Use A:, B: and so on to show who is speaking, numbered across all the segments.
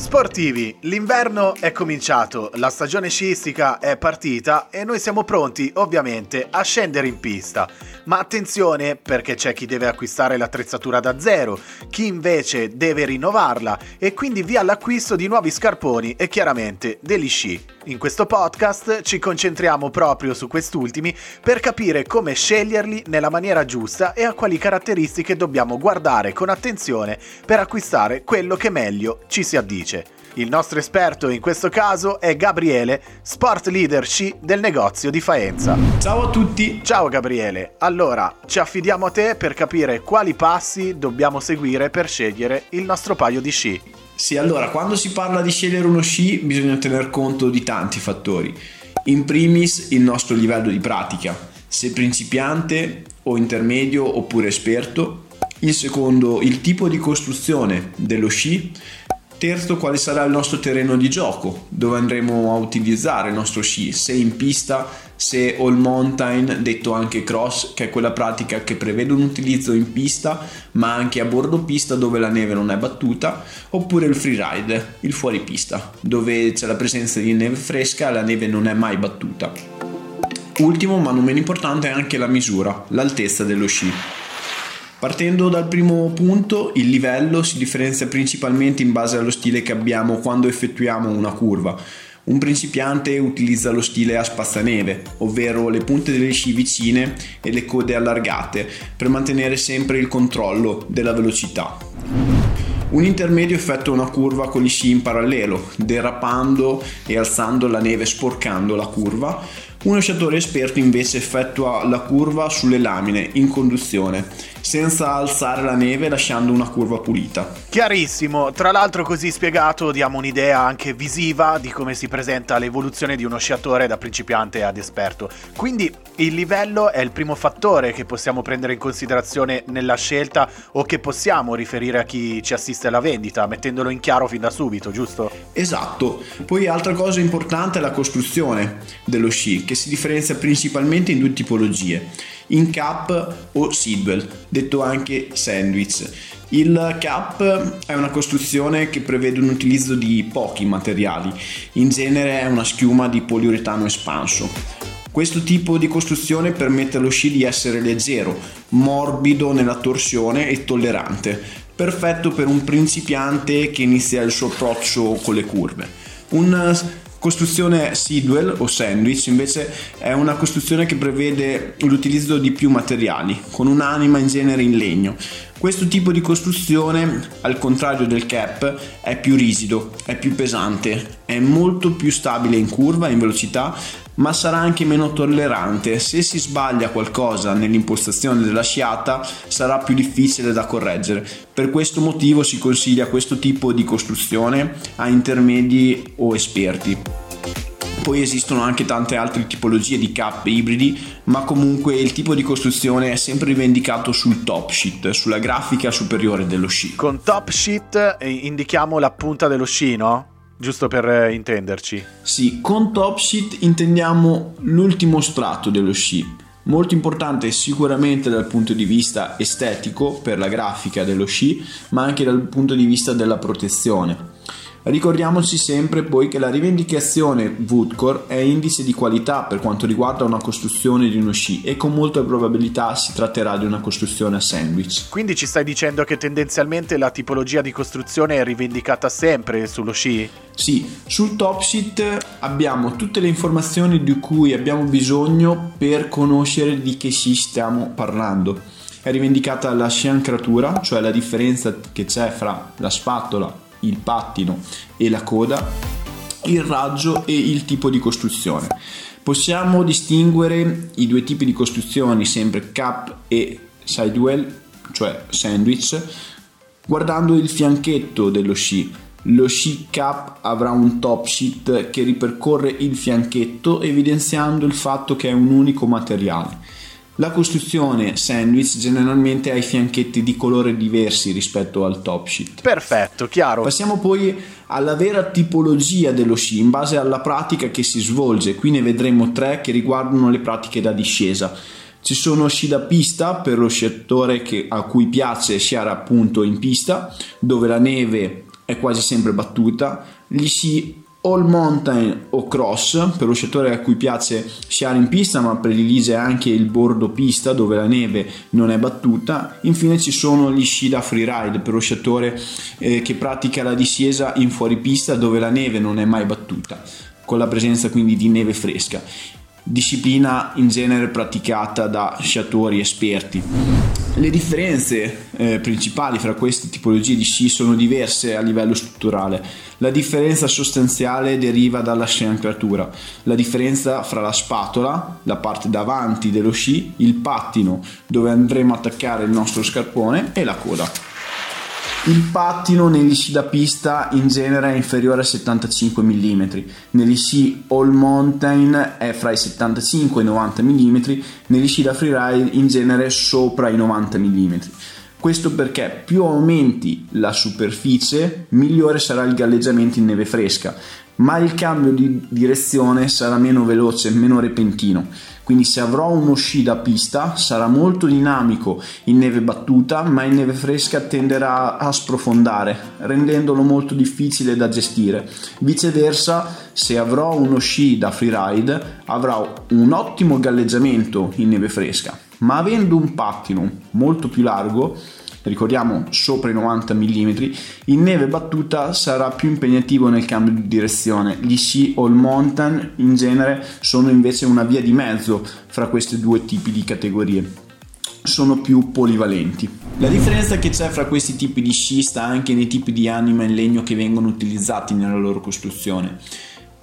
A: Sportivi, l'inverno è cominciato, la stagione sciistica è partita e noi siamo pronti ovviamente a scendere in pista. Ma attenzione perché c'è chi deve acquistare l'attrezzatura da zero, chi invece deve rinnovarla e quindi via l'acquisto di nuovi scarponi e chiaramente degli sci. In questo podcast ci concentriamo proprio su quest'ultimi per capire come sceglierli nella maniera giusta e a quali caratteristiche dobbiamo guardare con attenzione per acquistare quello che meglio ci si addice. Il nostro esperto in questo caso è Gabriele, sport leader sci del negozio di Faenza.
B: Ciao a tutti!
A: Ciao Gabriele, allora ci affidiamo a te per capire quali passi dobbiamo seguire per scegliere il nostro paio di sci.
B: Sì, allora, quando si parla di scegliere uno sci bisogna tener conto di tanti fattori. In primis il nostro livello di pratica, se principiante o intermedio oppure esperto. Il secondo, il tipo di costruzione dello sci. Terzo, quale sarà il nostro terreno di gioco, dove andremo a utilizzare il nostro sci, se in pista, se all mountain, detto anche cross, che è quella pratica che prevede un utilizzo in pista, ma anche a bordo pista dove la neve non è battuta, oppure il freeride, il fuoripista, dove c'è la presenza di neve fresca e la neve non è mai battuta. Ultimo, ma non meno importante, è anche la misura, l'altezza dello sci. Partendo dal primo punto, il livello si differenzia principalmente in base allo stile che abbiamo quando effettuiamo una curva. Un principiante utilizza lo stile a spazzaneve, ovvero le punte delle sci vicine e le code allargate, per mantenere sempre il controllo della velocità. Un intermedio effettua una curva con gli sci in parallelo, derapando e alzando la neve sporcando la curva, uno sciatore esperto invece effettua la curva sulle lamine in conduzione, senza alzare la neve lasciando una curva pulita.
A: Chiarissimo, tra l'altro così spiegato diamo un'idea anche visiva di come si presenta l'evoluzione di uno sciatore da principiante ad esperto. Quindi il livello è il primo fattore che possiamo prendere in considerazione nella scelta o che possiamo riferire a chi ci assiste alla vendita, mettendolo in chiaro fin da subito, giusto?
B: Esatto. Poi altra cosa importante è la costruzione dello sci che si differenzia principalmente in due tipologie, in cap o sidwell, detto anche sandwich. Il cap è una costruzione che prevede un utilizzo di pochi materiali, in genere è una schiuma di poliuretano espanso. Questo tipo di costruzione permette allo sci di essere leggero, morbido nella torsione e tollerante, perfetto per un principiante che inizia il suo approccio con le curve. Un Costruzione Sidwell o sandwich invece è una costruzione che prevede l'utilizzo di più materiali, con un'anima in genere in legno. Questo tipo di costruzione, al contrario del cap, è più rigido, è più pesante, è molto più stabile in curva e in velocità, ma sarà anche meno tollerante. Se si sbaglia qualcosa nell'impostazione della sciata sarà più difficile da correggere. Per questo motivo si consiglia questo tipo di costruzione a intermedi o esperti. Poi esistono anche tante altre tipologie di cap ibridi, ma comunque il tipo di costruzione è sempre rivendicato sul top sheet, sulla grafica superiore dello sci.
A: Con top sheet eh, indichiamo la punta dello sci, no? Giusto per eh, intenderci.
B: Sì, con top sheet intendiamo l'ultimo strato dello sci. Molto importante sicuramente dal punto di vista estetico per la grafica dello sci, ma anche dal punto di vista della protezione. Ricordiamoci sempre poi che la rivendicazione Woodcore è indice di qualità per quanto riguarda una costruzione di uno sci e con molta probabilità si tratterà di una costruzione a sandwich.
A: Quindi ci stai dicendo che tendenzialmente la tipologia di costruzione è rivendicata sempre sullo sci?
B: Sì, sul top sheet abbiamo tutte le informazioni di cui abbiamo bisogno per conoscere di che sci stiamo parlando. È rivendicata la sciancratura, cioè la differenza che c'è fra la spatola il pattino e la coda, il raggio e il tipo di costruzione. Possiamo distinguere i due tipi di costruzioni, sempre cap e sidewell, cioè sandwich, guardando il fianchetto dello sci. Lo sci cap avrà un top sheet che ripercorre il fianchetto evidenziando il fatto che è un unico materiale. La costruzione sandwich generalmente ha i fianchetti di colore diversi rispetto al top sheet.
A: Perfetto, chiaro.
B: Passiamo poi alla vera tipologia dello sci in base alla pratica che si svolge. Qui ne vedremo tre che riguardano le pratiche da discesa. Ci sono sci da pista per lo sciatore che, a cui piace sciare appunto in pista, dove la neve è quasi sempre battuta, gli sci all mountain o cross per lo sciatore a cui piace sciare in pista ma predilige anche il bordo pista dove la neve non è battuta. Infine ci sono gli sci da freeride per lo sciatore eh, che pratica la discesa in fuoripista dove la neve non è mai battuta con la presenza quindi di neve fresca disciplina in genere praticata da sciatori esperti. Le differenze eh, principali fra queste tipologie di sci sono diverse a livello strutturale. La differenza sostanziale deriva dalla sciancratura, la differenza fra la spatola, la parte davanti dello sci, il pattino dove andremo a attaccare il nostro scarpone e la coda. Il pattino negli sci da pista in genere è inferiore a 75 mm, negli sci all mountain è fra i 75 e i 90 mm, negli sci da freeride in genere sopra i 90 mm. Questo perché più aumenti la superficie, migliore sarà il galleggiamento in neve fresca, ma il cambio di direzione sarà meno veloce, meno repentino. Quindi se avrò uno sci da pista sarà molto dinamico in neve battuta, ma in neve fresca tenderà a sprofondare, rendendolo molto difficile da gestire. Viceversa, se avrò uno sci da freeride, avrò un ottimo galleggiamento in neve fresca, ma avendo un pattino molto più largo, ricordiamo sopra i 90 mm, in neve battuta sarà più impegnativo nel cambio di direzione. Gli sci all mountain in genere sono invece una via di mezzo fra questi due tipi di categorie sono più polivalenti. La differenza che c'è fra questi tipi di sci sta anche nei tipi di anima in legno che vengono utilizzati nella loro costruzione.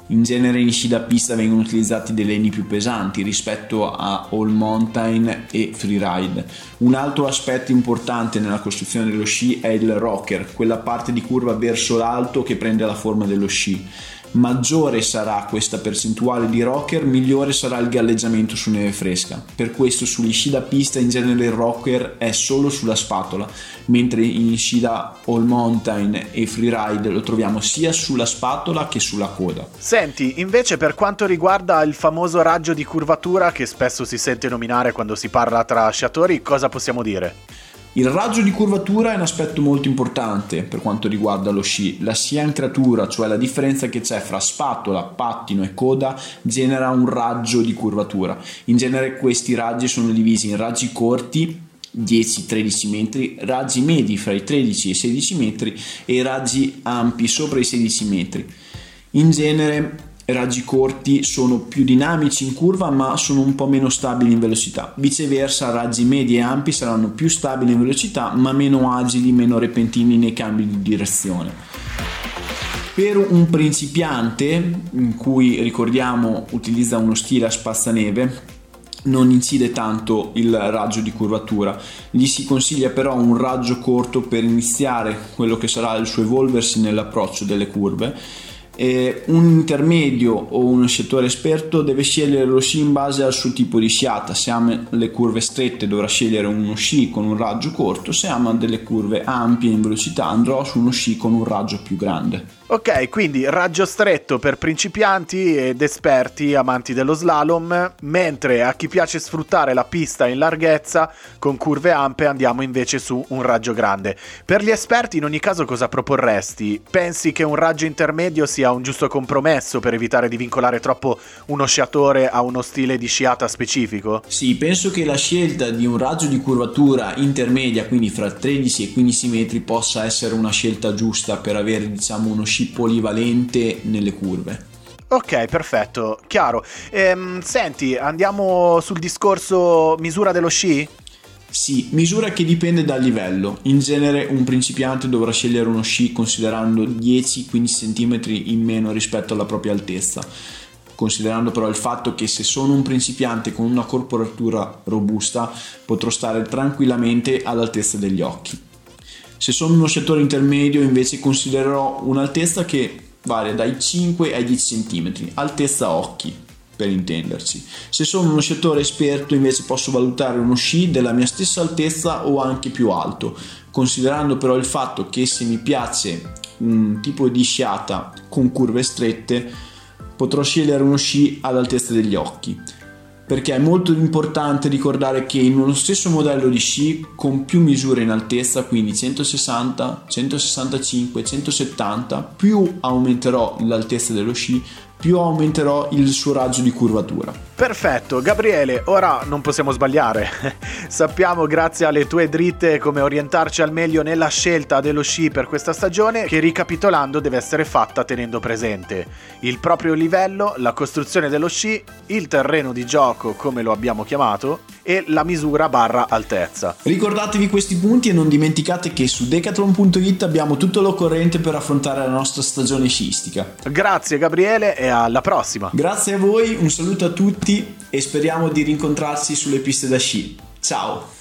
B: In genere in sci da pista vengono utilizzati dei legni più pesanti rispetto a all mountain e freeride. Un altro aspetto importante nella costruzione dello sci è il rocker, quella parte di curva verso l'alto che prende la forma dello sci maggiore sarà questa percentuale di rocker, migliore sarà il galleggiamento su neve fresca. Per questo sugli sci da pista in genere il rocker è solo sulla spatola, mentre in sci da all mountain e freeride lo troviamo sia sulla spatola che sulla coda.
A: Senti, invece per quanto riguarda il famoso raggio di curvatura che spesso si sente nominare quando si parla tra sciatori, cosa possiamo dire?
B: Il raggio di curvatura è un aspetto molto importante per quanto riguarda lo sci. La sciancratura, cioè la differenza che c'è fra spatola, pattino e coda, genera un raggio di curvatura. In genere questi raggi sono divisi in raggi corti 10-13 metri, raggi medi fra i 13 e i 16 metri e raggi ampi sopra i 16 metri. In genere raggi corti sono più dinamici in curva ma sono un po' meno stabili in velocità. Viceversa, raggi medi e ampi saranno più stabili in velocità ma meno agili, meno repentini nei cambi di direzione. Per un principiante, in cui ricordiamo utilizza uno stile a spazzaneve, non incide tanto il raggio di curvatura. Gli si consiglia però un raggio corto per iniziare quello che sarà il suo evolversi nell'approccio delle curve eh, un intermedio o uno sciatore esperto deve scegliere lo sci in base al suo tipo di sciata. Se ama le curve strette dovrà scegliere uno sci con un raggio corto, se ama delle curve ampie in velocità andrò su uno sci con un raggio più grande.
A: Ok, quindi raggio stretto per principianti ed esperti amanti dello slalom, mentre a chi piace sfruttare la pista in larghezza con curve ampie andiamo invece su un raggio grande. Per gli esperti in ogni caso cosa proporresti? Pensi che un raggio intermedio sia un giusto compromesso per evitare di vincolare troppo uno sciatore a uno stile di sciata specifico?
B: Sì, penso che la scelta di un raggio di curvatura intermedia, quindi fra 13 e 15 metri, possa essere una scelta giusta per avere diciamo uno sci sci polivalente nelle curve.
A: Ok, perfetto, chiaro. Ehm, senti, andiamo sul discorso misura dello sci?
B: Sì, misura che dipende dal livello. In genere un principiante dovrà scegliere uno sci considerando 10-15 cm in meno rispetto alla propria altezza, considerando però il fatto che se sono un principiante con una corporatura robusta potrò stare tranquillamente all'altezza degli occhi. Se sono uno sciatore intermedio invece considererò un'altezza che varia dai 5 ai 10 cm, altezza occhi per intenderci. Se sono uno sciatore esperto invece posso valutare uno sci della mia stessa altezza o anche più alto, considerando però il fatto che se mi piace un tipo di sciata con curve strette potrò scegliere uno sci all'altezza degli occhi. perché è molto importante ricordare che in uno stesso modello di sci con più misure in altezza, quindi 160, 165, 170, più aumenterò l'altezza dello sci, più aumenterò il suo raggio di curvatura.
A: Perfetto, Gabriele, ora non possiamo sbagliare. Sappiamo grazie alle tue dritte come orientarci al meglio nella scelta dello sci per questa stagione che ricapitolando deve essere fatta tenendo presente il proprio livello, la costruzione dello sci, il terreno di gioco come lo abbiamo chiamato e la misura barra altezza.
B: Ricordatevi questi punti e non dimenticate che su decathlon.it abbiamo tutto l'occorrente per affrontare la nostra stagione sciistica.
A: Grazie Gabriele e alla prossima.
B: Grazie a voi, un saluto a tutti e speriamo di rincontrarsi sulle piste da sci. Ciao!